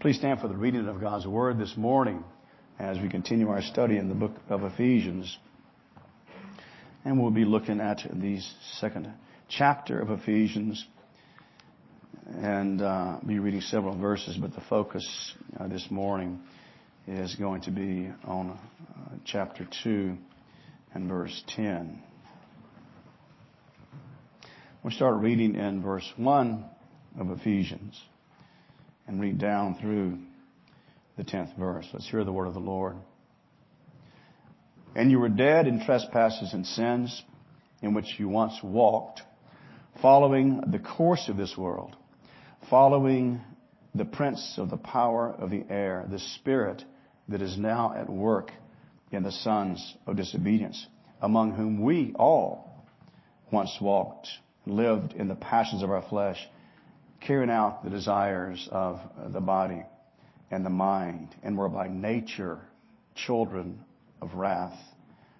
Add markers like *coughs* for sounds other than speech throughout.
Please stand for the reading of God's Word this morning as we continue our study in the book of Ephesians. And we'll be looking at the second chapter of Ephesians and uh, be reading several verses, but the focus uh, this morning is going to be on uh, chapter 2 and verse 10. We'll start reading in verse 1 of Ephesians and read down through the 10th verse. Let's hear the word of the Lord. And you were dead in trespasses and sins in which you once walked, following the course of this world, following the prince of the power of the air, the spirit that is now at work in the sons of disobedience, among whom we all once walked, lived in the passions of our flesh, carrying out the desires of the body and the mind, and were by nature children of wrath,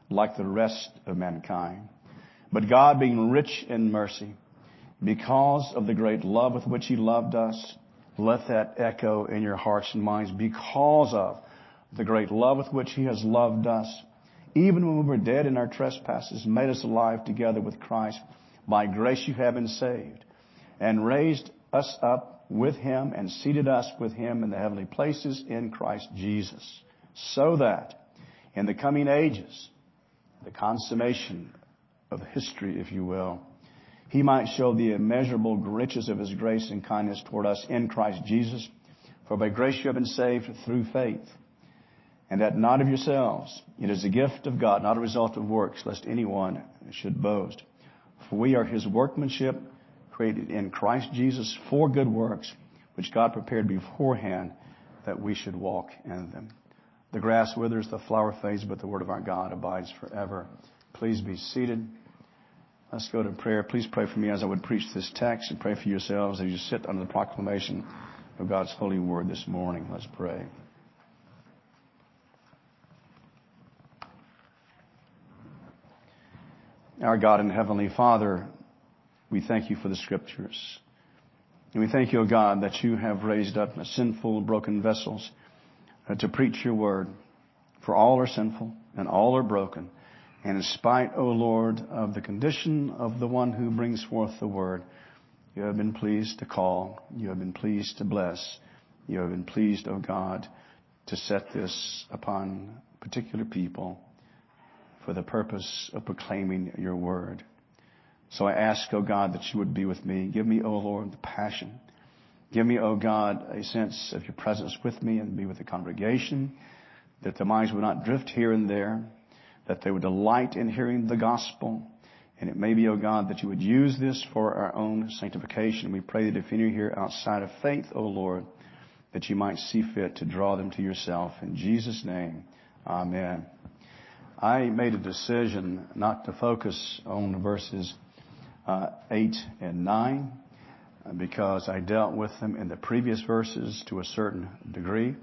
like the rest of mankind. But God, being rich in mercy, because of the great love with which He loved us, let that echo in your hearts and minds because of the great love with which He has loved us, even when we were dead in our trespasses, made us alive together with Christ. By grace you have been saved, and raised us up with Him, and seated us with Him in the heavenly places in Christ Jesus, so that in the coming ages, the consummation of history, if you will, He might show the immeasurable riches of His grace and kindness toward us in Christ Jesus. For by grace you have been saved through faith and that not of yourselves. It is a gift of God, not a result of works, lest anyone should boast. For we are his workmanship, created in Christ Jesus for good works, which God prepared beforehand that we should walk in them. The grass withers, the flower fades, but the word of our God abides forever. Please be seated. Let's go to prayer. Please pray for me as I would preach this text and pray for yourselves as you sit under the proclamation of God's holy word this morning. Let's pray. Our God and Heavenly Father, we thank you for the scriptures. And we thank you, O God, that you have raised up sinful, broken vessels uh, to preach your word. For all are sinful and all are broken. And in spite, O Lord, of the condition of the one who brings forth the word, you have been pleased to call. You have been pleased to bless. You have been pleased, O God, to set this upon particular people for the purpose of proclaiming your word. So I ask, O oh God, that you would be with me. Give me, O oh Lord, the passion. Give me, O oh God, a sense of your presence with me and be with the congregation, that the minds would not drift here and there, that they would delight in hearing the gospel. And it may be, O God, that you would use this for our own sanctification. We pray that if any are here outside of faith, O Lord, that you might see fit to draw them to yourself. In Jesus' name, amen. I made a decision not to focus on verses 8 and 9 uh, because I dealt with them in the previous verses to a certain degree.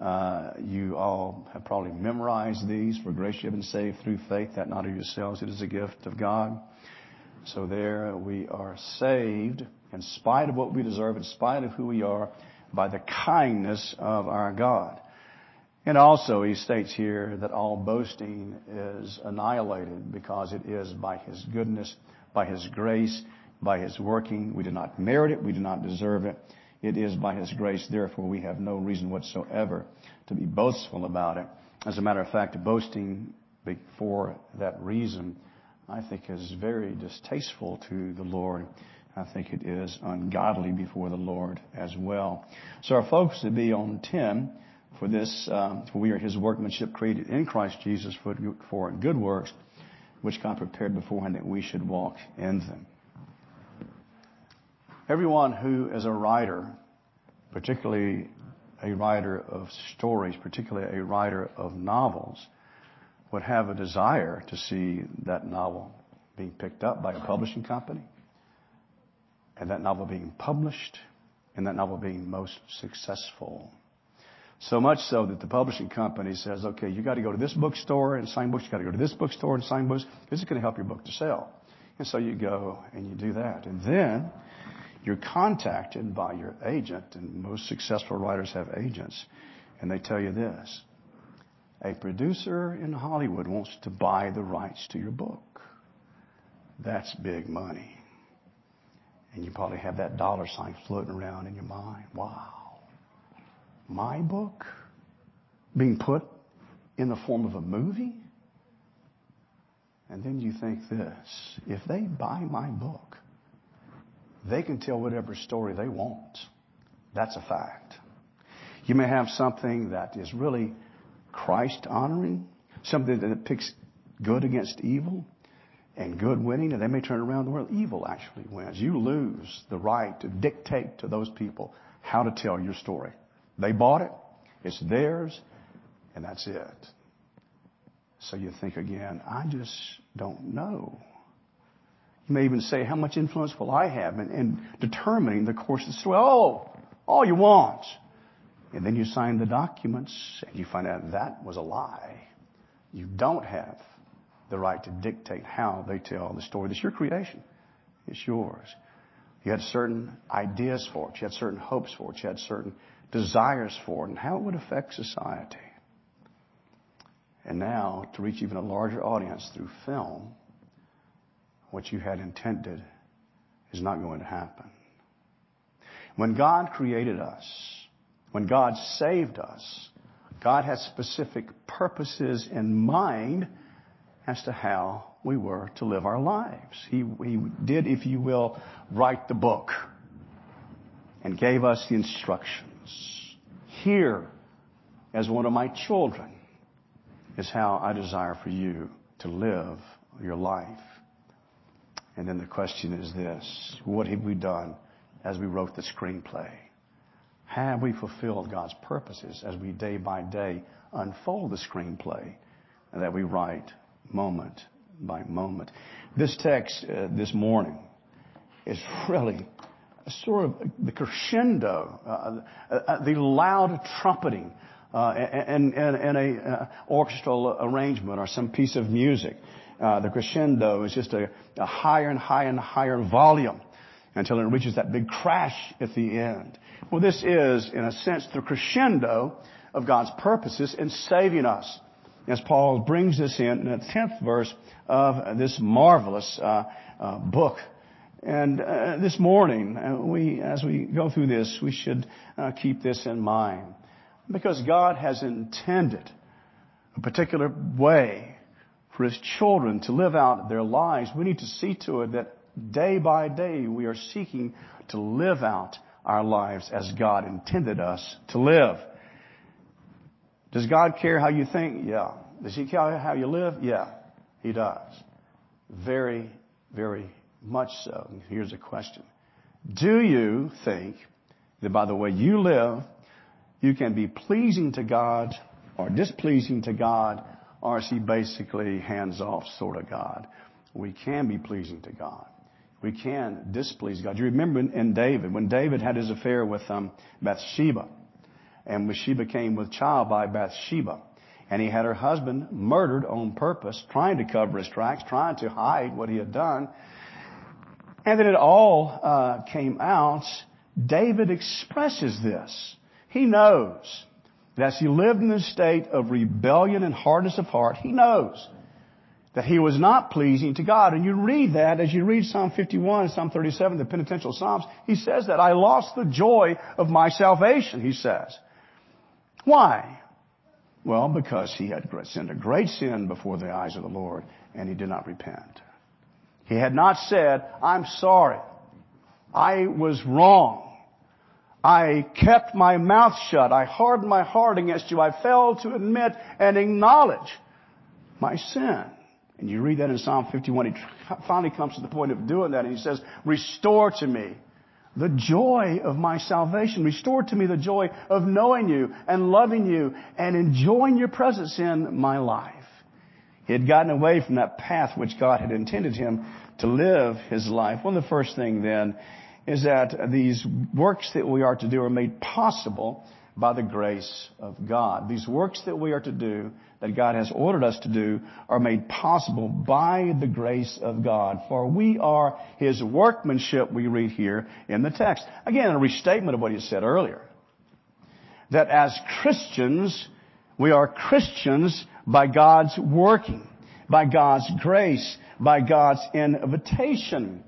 Uh, you all have probably memorized these. For grace you have been saved through faith, that not of yourselves, it is a gift of God. So there we are saved in spite of what we deserve, in spite of who we are, by the kindness of our God. And also, he states here that all boasting is annihilated because it is by his goodness, by his grace, by his working. We do not merit it. We do not deserve it. It is by his grace. Therefore, we have no reason whatsoever to be boastful about it. As a matter of fact, boasting for that reason, I think is very distasteful to the Lord. I think it is ungodly before the Lord as well. So our focus would be on 10 for this, um, for we are His workmanship created in Christ Jesus for, for good works, which God prepared beforehand that we should walk in them. Everyone who is a writer, particularly a writer of stories, particularly a writer of novels, would have a desire to see that novel being picked up by a publishing company, and that novel being published, and that novel being most successful. So much so that the publishing company says, okay, you got to go to this bookstore and sign books. You got to go to this bookstore and sign books. This is going to help your book to sell. And so you go and you do that. And then You're contacted by your agent, and most successful writers have agents, and they tell you this. A producer in Hollywood wants to buy the rights to your book. That's big money. And you probably have that dollar sign floating around in your mind. Wow. My book being put in the form of a movie? And then you think this if they buy my book, they can tell whatever story they want. That's a fact. You may have something that is really Christ honoring, something that picks good against evil and good winning, and they may turn around the world. Evil actually wins. You lose the right to dictate to those people how to tell your story. They bought it, it's theirs, and that's it. So you think again, I just don't know. You may even say, how much influence will I have in, in determining the course of the story? Oh, all you want. And then you sign the documents and you find out that was a lie. You don't have the right to dictate how they tell the story. It's your creation. It's yours. You had certain ideas for it. You had certain hopes for it. You had certain desires for and how it would affect society. And now, to reach even a larger audience through film, what you had intended is not going to happen. When God created us, when God saved us, God had specific purposes in mind as to how we were to live our lives. He, he did, if you will, write the book and gave us the instructions. Here, as one of my children, is how I desire for you to live your life. And then the question is this What have we done as we wrote the screenplay? Have we fulfilled God's purposes as we day by day unfold the screenplay that we write moment by moment? This text uh, this morning is really sort of the crescendo, uh, uh, the loud trumpeting uh, and, and a uh, orchestral arrangement or some piece of music. Uh, the crescendo is just a, higher and higher and higher volume until it reaches that big crash at the end. Well, this is, in a sense, the crescendo of God's purposes in saving us. As Paul brings this in, in the tenth verse of this marvelous uh, uh, book. And uh, this morning, we, as we go through this, we should keep this in mind. Because God has intended a particular way for His children to live out their lives. We need to see to it that day by day we are seeking to live out our lives as God intended us to live. Does God care how you think? Yeah. Does He care how you live? Yeah, He does. Very, very much so. Here's a question. Do you think that by the way you live, you can be pleasing to God or displeasing to God, or is he basically hands off sort of God? We can be pleasing to God. We can displease God. You remember in David, when David had his affair with um, Bathsheba, and Bathsheba came with child by Bathsheba, and he had her husband murdered on purpose, trying to cover his tracks, trying to hide what he had done. And then it all uh, came out. David expresses this. He knows that as he lived in the state of rebellion and hardness of heart, he knows that he was not pleasing to God. And you read that as you read Psalm 51 and Psalm 37, the penitential Psalms, he says that I lost the joy of my salvation, he says. Why? Well, because he had sinned a great sin before the eyes of the Lord and he did not repent. He had not said, I'm sorry. I was wrong. I kept my mouth shut. I hardened my heart against you. I failed to admit and acknowledge my sin. And you read that in Psalm 51. He finally comes to the point of doing that and he says, restore to me the joy of my salvation. Restore to me the joy of knowing you and loving you and enjoying your presence in my life. He had gotten away from that path which God had intended him to live his life. Well, the first thing then is that these works that we are to do are made possible by the grace of God. These works that we are to do, that God has ordered us to do, are made possible by the grace of God. For we are His workmanship, we read here in the text. Again, a restatement of what he said earlier. That as Christians, we are Christians by God's working, by God's grace, by God's invitation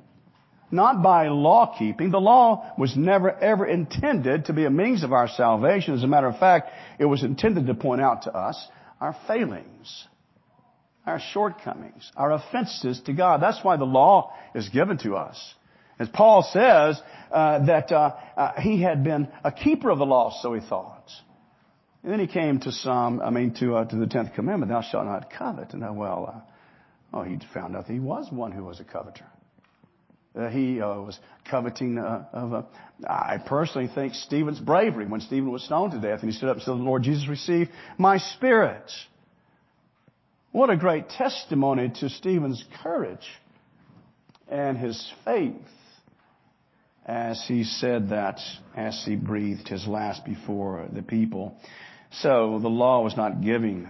not by law keeping. The law was never ever intended to be a means of our salvation. As a matter of fact, it was intended to point out to us our failings, our shortcomings, our offenses to God. That's why the law is given to us. As Paul says, uh, that uh, uh, he had been a keeper of the law, so he thought. And then he came to some, I mean, to uh, to the tenth commandment: "Thou shalt not covet." And uh, well, uh, oh, he found out that he was one who was a coveter. Uh, he uh, was coveting uh, of I personally think Stephen's bravery when Stephen was stoned to death and he stood up and said, Lord Jesus, receive my spirit. What a great testimony to Stephen's courage and his faith as he said that, as he breathed his last before the people. So the law was not giving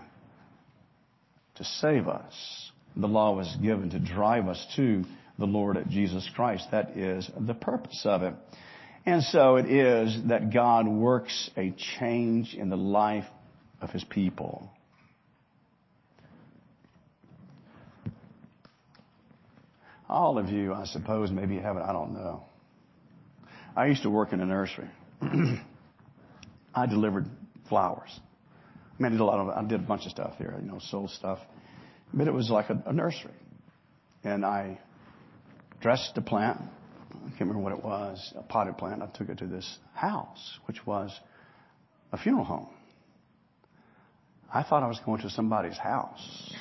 to save us. The law was given to drive us to the Lord at Jesus Christ. That is the purpose of it. And so it is that God works a change in the life of His people. All of you, I suppose, maybe you haven't, I don't know. I used to work in a nursery. *clears throat* I delivered flowers. I mean, I did a lot of, I did a bunch of stuff here, you know, sold stuff. But it was like a, a nursery. And I dressed the plant. I can't remember what it was, a potted plant. I took it to this house, which was a funeral home. I thought I was going to somebody's house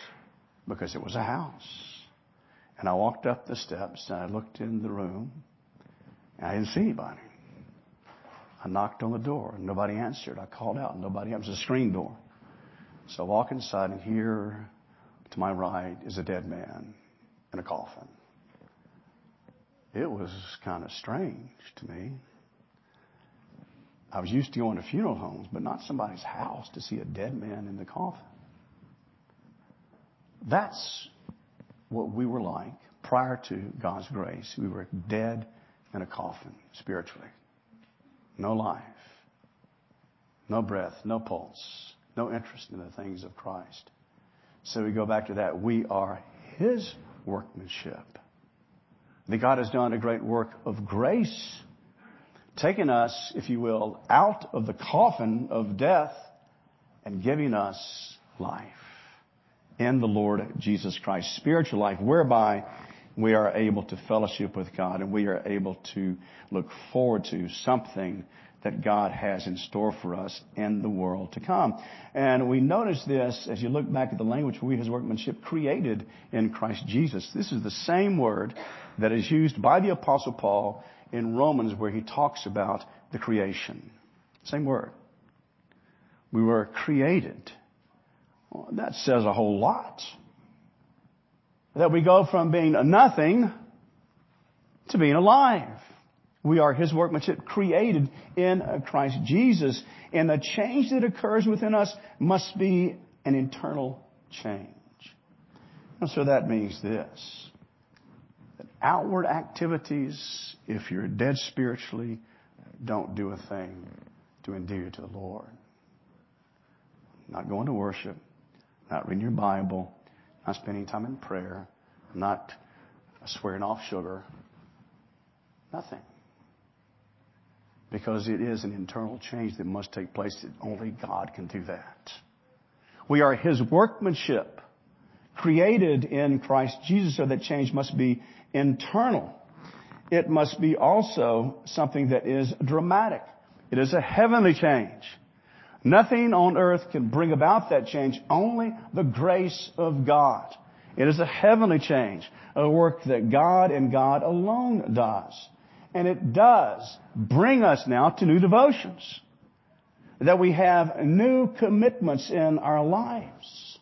because it was a house. And I walked up the steps and I looked in the room and I didn't see anybody. I knocked on the door and nobody answered. I called out and nobody answered. It was a screen door. So I walk inside and here to my right is a dead man in a coffin. It was kind of strange to me. I was used to going to funeral homes, but not somebody's house to see a dead man in the coffin. That's what we were like prior to God's grace. We were dead in a coffin spiritually. No life, no breath, no pulse, no interest in the things of Christ. So we go back to that. We are His workmanship that God has done a great work of grace, taking us, if you will, out of the coffin of death and giving us life in the Lord Jesus Christ, spiritual life, whereby we are able to fellowship with God and we are able to look forward to something that God has in store for us in the world to come. And we notice this as you look back at the language we his workmanship created in Christ Jesus. This is the same word that is used by the apostle Paul in Romans where he talks about the creation. Same word. We were created. Well, that says a whole lot. That we go from being nothing to being alive. We are His workmanship created in Christ Jesus. And the change that occurs within us must be an internal change. And so that means this. That outward activities, if you're dead spiritually, don't do a thing to endear you to the Lord. Not going to worship, not reading your Bible, not spending time in prayer, not swearing off sugar, nothing because it is an internal change that must take place only God can do that. We are His workmanship, created in Christ Jesus, so that change must be internal. It must be also something that is dramatic. It is a heavenly change. Nothing on earth can bring about that change, only the grace of God. It is a heavenly change, a work that God and God alone does. And it does bring us now to new devotions. That we have new commitments in our lives.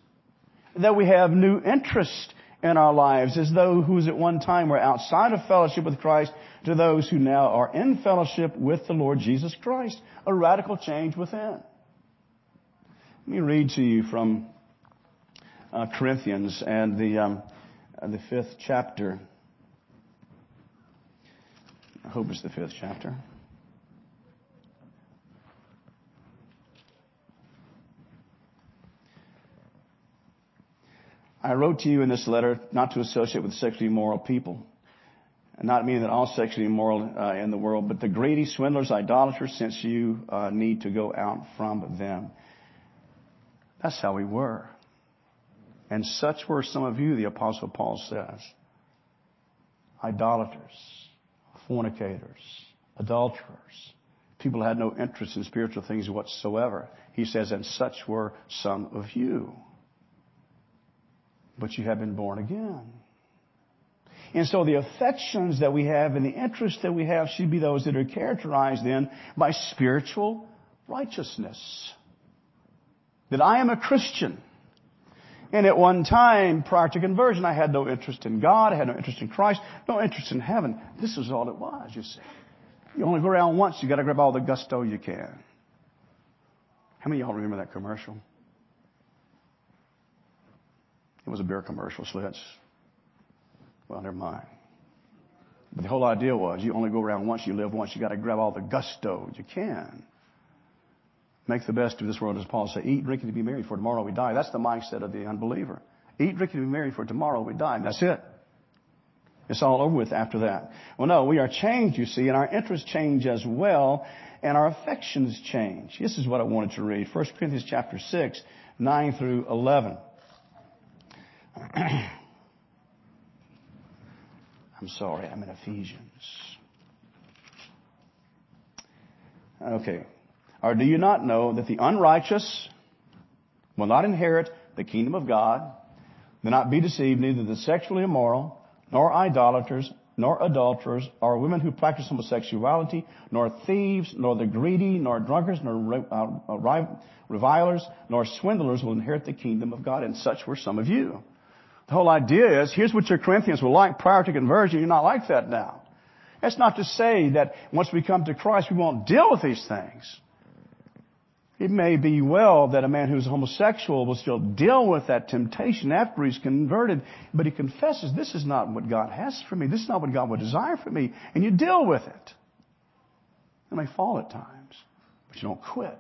That we have new interest in our lives as though who at one time were outside of fellowship with Christ to those who now are in fellowship with the Lord Jesus Christ. A radical change within. Let me read to you from uh, Corinthians and the, um, uh, the fifth chapter. I hope it's the fifth chapter. I wrote to you in this letter not to associate with sexually immoral people. And not meaning that all sexually immoral uh, in the world, but the greedy, swindlers, idolaters, since you uh, need to go out from them. That's how we were. And such were some of you, the Apostle Paul says. Idolaters, fornicators, adulterers, people who had no interest in spiritual things whatsoever. He says, and such were some of you but you have been born again. And so the affections that we have and the interests that we have should be those that are characterized then by spiritual righteousness. That I am a Christian. And at one time, prior to conversion, I had no interest in God, I had no interest in Christ, no interest in heaven. This is all it was, you see. You only go around once, you gotta grab all the gusto you can. How many of y'all remember that commercial? It was a beer commercial, so well, never mind. But the whole idea was you only go around once, you live once, you gotta grab all the gusto you can. Make the best of this world, as Paul said. Eat, drink, and be merry, for tomorrow we die. That's the mindset of the unbeliever. Eat, drink, and be merry, for tomorrow we die. That's it. It's all over with after that. Well, no, we are changed, you see, and our interests change as well, and our affections change. This is what I wanted to read. 1 Corinthians chapter 6, 9 through 11. *clears throat* I'm sorry, I'm in Ephesians. Okay. Or do you not know that the unrighteous will not inherit the kingdom of God? Do not be deceived, neither the sexually immoral, nor idolaters, nor adulterers, or women who practice homosexuality, nor thieves, nor the greedy, nor drunkards, nor uh, revilers, nor swindlers will inherit the kingdom of God. And such were some of you. The whole idea is, here's what your Corinthians were like prior to conversion. You're not like that now. That's not to say that once we come to Christ, we won't deal with these things. It may be well that a man who's homosexual will still deal with that temptation after he's converted, but he confesses, this is not what God has for me. This is not what God would desire for me. And you deal with it. You may fall at times, but you don't quit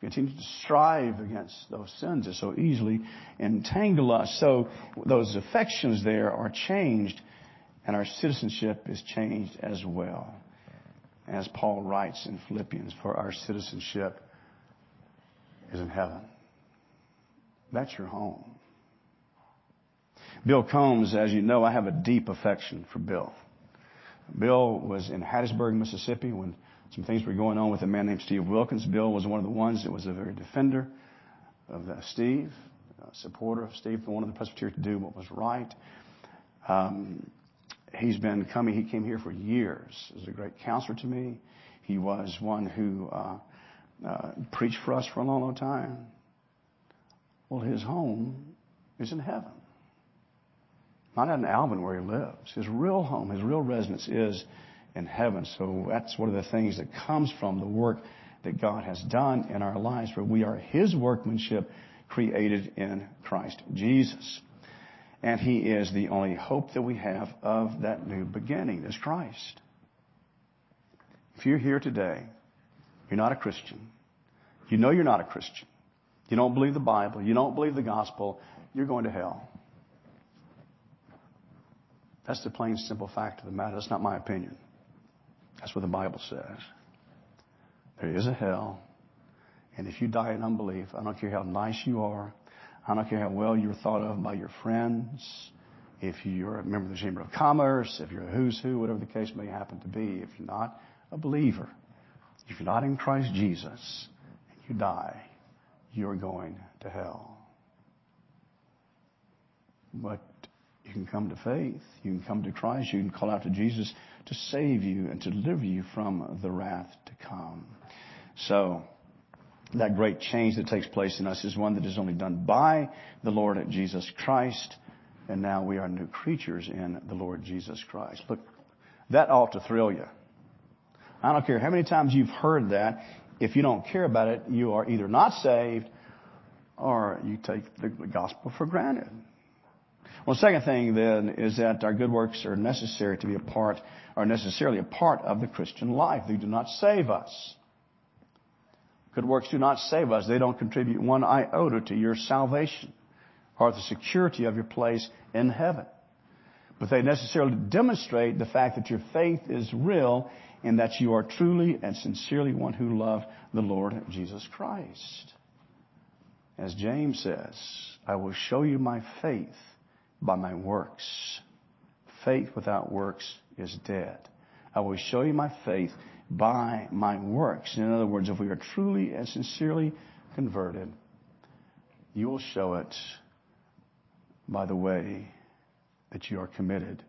You continue to strive against those sins that so easily entangle us. So those affections there are changed and our citizenship is changed as well. As Paul writes in Philippians, for our citizenship is in heaven. That's your home. Bill Combs, as you know, I have a deep affection for Bill. Bill was in Hattiesburg, Mississippi when some things were going on with a man named Steve Wilkins. Bill was one of the ones that was a very defender of uh, Steve, a supporter of Steve, of the Presbyterians to do what was right. Um, he's been coming. He came here for years. He was a great counselor to me. He was one who uh, uh, preached for us for a long, long time. Well, his home is in heaven, not in Alvin where he lives. His real home, his real residence is in heaven. So that's one of the things that comes from the work that God has done in our lives, where we are His workmanship created in Christ Jesus. And He is the only hope that we have of that new beginning, is Christ. If you're here today, you're not a Christian. You know you're not a Christian. You don't believe the Bible. You don't believe the gospel. You're going to hell. That's the plain, simple fact of the matter. That's not my opinion. That's what the Bible says. There is a hell. And if you die in unbelief, I don't care how nice you are, I don't care how well you're thought of by your friends, if you're a member of the Chamber of Commerce, if you're a who's who, whatever the case may happen to be, if you're not a believer, if you're not in Christ Jesus, and you die, you're going to hell. But you can come to faith. You can come to Christ. You can call out to Jesus to save you and to deliver you from the wrath to come. So, that great change that takes place in us is one that is only done by the Lord Jesus Christ. And now we are new creatures in the Lord Jesus Christ. Look That ought to thrill you. I don't care how many times you've heard that. If you don't care about it, you are either not saved or you take the gospel for granted. Well, second thing then is that our good works are necessary to be a part, are necessarily a part of the Christian life. They do not save us. Good works do not save us. They don't contribute one iota to your salvation or the security of your place in heaven. But they necessarily demonstrate the fact that your faith is real and that you are truly and sincerely one who love the Lord Jesus Christ. As James says, I will show you my faith by my works. Faith without works is dead. I will show you my faith by my works. In other words, if we are truly and sincerely converted, you will show it by the way that you are committed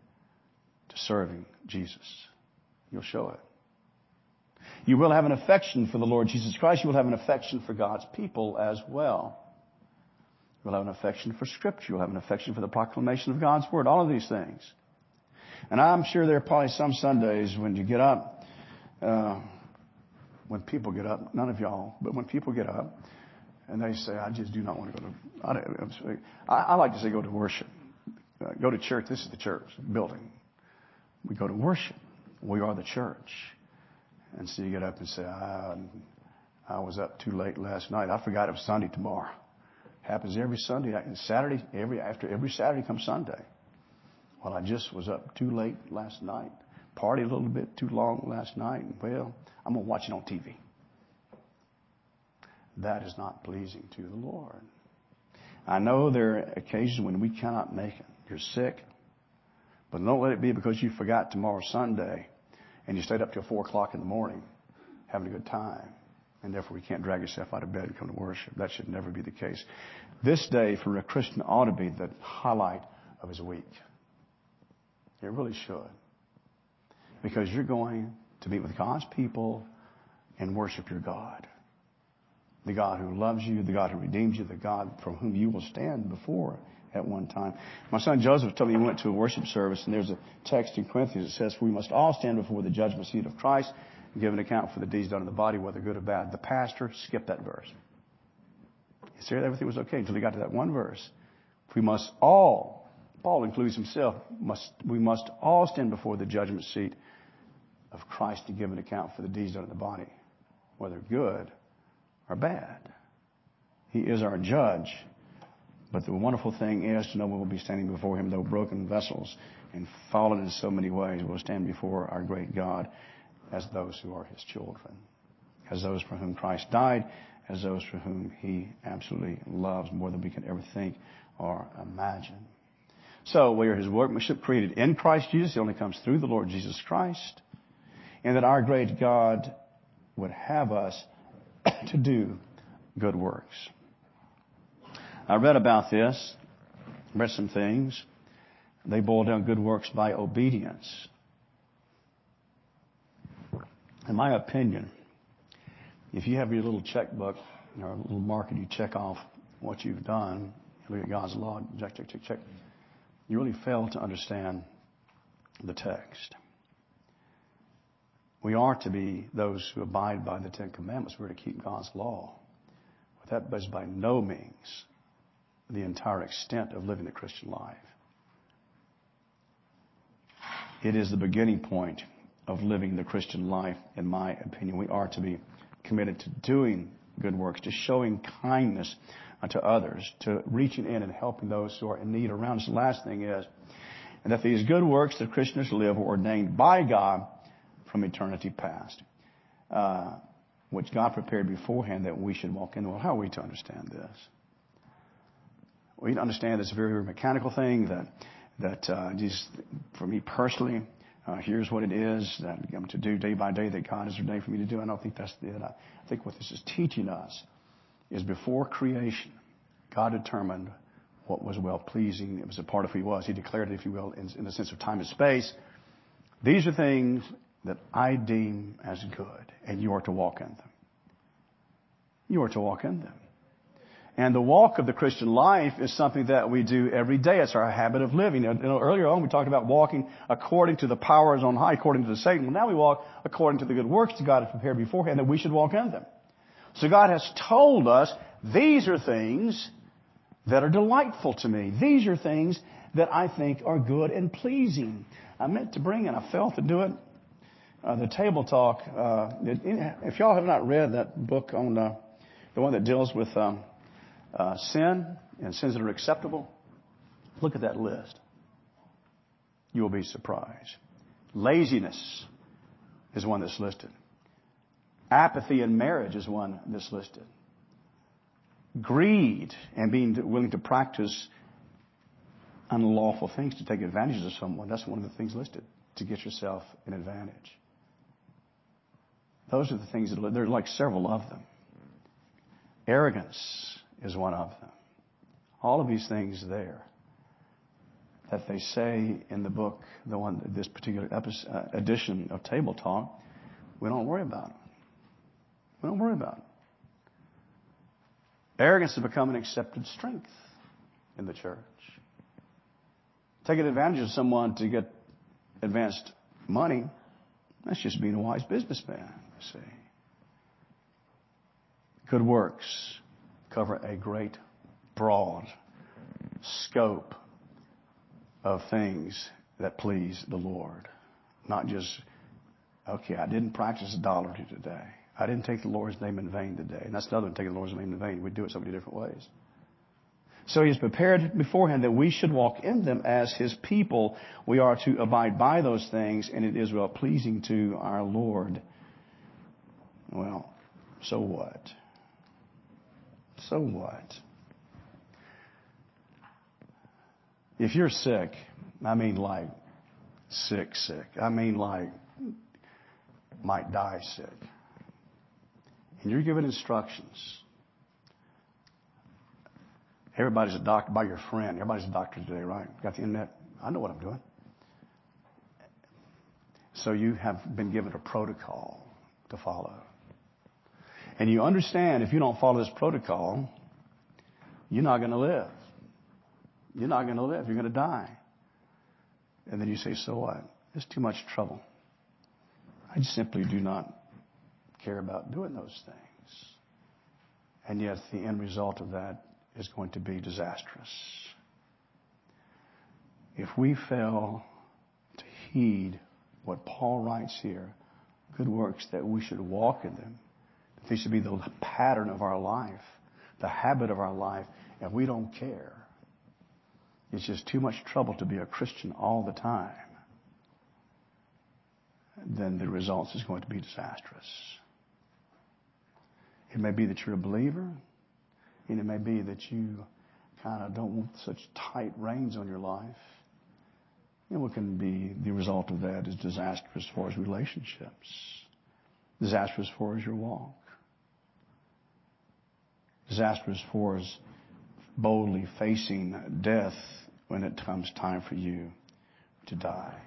to serving Jesus. You'll show it. You will have an affection for the Lord Jesus Christ. You will have an affection for God's people as well. You'll have an affection for Scripture. You'll have an affection for the proclamation of God's Word. All of these things. And I'm sure there are probably some Sundays when you get up, uh, when people get up, none of y'all, but when people get up and they say, I just do not want to go to, I, I like to say go to worship. Uh, go to church. This is the church building. We go to worship. We are the church. And so you get up and say, I, I was up too late last night. I forgot it was Sunday tomorrow. Happens every Sunday. And Saturday, every, after every Saturday comes Sunday. Well, I just was up too late last night. Party a little bit too long last night. Well, I'm going to watch it on TV. That is not pleasing to the Lord. I know there are occasions when we cannot make it. You're sick. But don't let it be because you forgot tomorrow Sunday and you stayed up till four o'clock in the morning having a good time. And therefore you can't drag yourself out of bed and come to worship. That should never be the case. This day for a Christian ought to be the highlight of his week. It really should. Because you're going to meet with God's people and worship your God. The God who loves you, the God who redeems you, the God from whom you will stand before at one time. My son Joseph told me he went to a worship service and there's a text in Corinthians that says, we must all stand before the judgment seat of Christ and give an account for the deeds done in the body, whether good or bad. The pastor skipped that verse. He said everything was okay until he got to that one verse. We must all, Paul includes himself, must, we must all stand before the judgment seat of Christ to give an account for the deeds done in the body, whether good or bad. He is our judge. But the wonderful thing is to know we will be standing before Him, though broken vessels and fallen in so many ways. We'll stand before our great God as those who are His children, as those for whom Christ died, as those for whom He absolutely loves more than we can ever think or imagine. So we are His workmanship created in Christ Jesus. It only comes through the Lord Jesus Christ. And that our great God would have us *coughs* to do good works. I read about this, read some things. They boil down good works by obedience. In my opinion, if you have your little checkbook or a little marker you check off what you've done, you look at God's law, check, check, check, check, you really fail to understand the text. We are to be those who abide by the Ten Commandments. We're to keep God's law. But that is by no means the entire extent of living the Christian life. It is the beginning point of living the Christian life, in my opinion. We are to be committed to doing good works, to showing kindness to others, to reaching in and helping those who are in need around us. The last thing is, and that these good works that Christians live were ordained by God from eternity past, uh, which God prepared beforehand that we should walk in. Well, how are we to understand this? We understand it's a very, very mechanical thing that, that uh, just for me personally, uh, here's what it is that I'm to do day by day that God has ordained for me to do. I don't think that's it. I think what this is teaching us is before creation, God determined what was well pleasing. It was a part of who He was. He declared it, if you will, in the sense of time and space. These are things that I deem as good, and you are to walk in them. You are to walk in them. And the walk of the Christian life is something that we do every day. It's our habit of living. You know, earlier on we talked about walking according to the powers on high, according to the Satan. Well, now we walk according to the good works that God has prepared beforehand that we should walk in them. So God has told us these are things that are delightful to me. These are things that I think are good and pleasing. I meant to bring and I failed to do it. Uh, the table talk. Uh, if y'all have not read that book on uh, the one that deals with um, uh, sin and sins that are acceptable, look at that list. You will be surprised. Laziness is one that's listed. Apathy in marriage is one that's listed. Greed and being willing to practice unlawful things to take advantage of someone, that's one of the things listed to get yourself an advantage. Those are the things that, there are like several of them. Arrogance is one of them. All of these things there that they say in the book, the one, this particular episode, uh, edition of Table Talk, we don't worry about them. We don't worry about it. Arrogance has become an accepted strength in the church. Taking advantage of someone to get advanced money, that's just being a wise businessman, you see. Good works cover a great, broad scope of things that please the Lord. Not just, okay, I didn't practice idolatry today. I didn't take the Lord's name in vain today. And that's the other one, taking the Lord's name in vain. We do it so many different ways. So he's prepared beforehand that we should walk in them as his people. We are to abide by those things, and it is well pleasing to our Lord. Well, so what? So what? If you're sick, I mean like sick, sick. I mean like might die sick and you're given instructions. Everybody's a doctor by your friend. Everybody's a doctor today, right? Got the internet? I know what I'm doing. So you have been given a protocol to follow. And you understand if you don't follow this protocol, you're not going to live. You're not going to live. You're going to die. And then you say, so what? It's too much trouble. I simply do not care about doing those things. And yet the end result of that is going to be disastrous. If we fail to heed what Paul writes here, good works, that we should walk in them, they should be the pattern of our life, the habit of our life, and we don't care. It's just too much trouble to be a Christian all the time. Then the results is going to be disastrous. It may be that you're a believer, and it may be that you kind of don't want such tight reins on your life. And what can be the result of that is disastrous as far as relationships, disastrous as far as your walk, disastrous as far as boldly facing death when it comes time for you to die.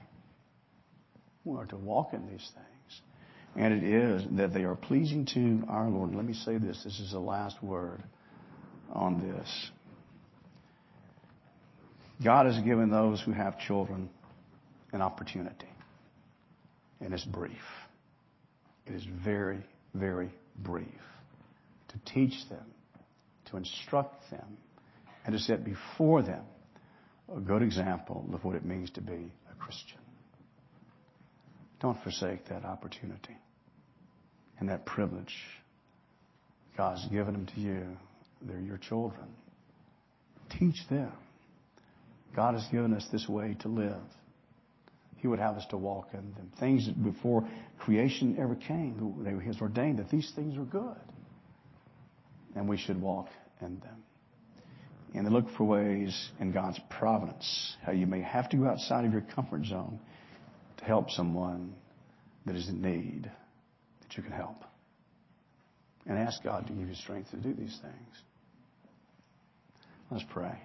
We are to walk in these things. And it is that they are pleasing to our Lord. Let me say this. This is the last word on this. God has given those who have children an opportunity. And it's brief. It is very, very brief. To teach them, instruct them, and to set before them a good example of what it means to be a Christian. Don't forsake that opportunity and that privilege. God's given them to you. They're your children. Teach them. God has given us this way to live. He would have us to walk in them. Things that before creation ever came, He has ordained that these things are good. And we should walk in them. And look for ways in God's providence how you may have to go outside of your comfort zone to help someone that is in need that you can help. And ask God to give you strength to do these things. Let's pray.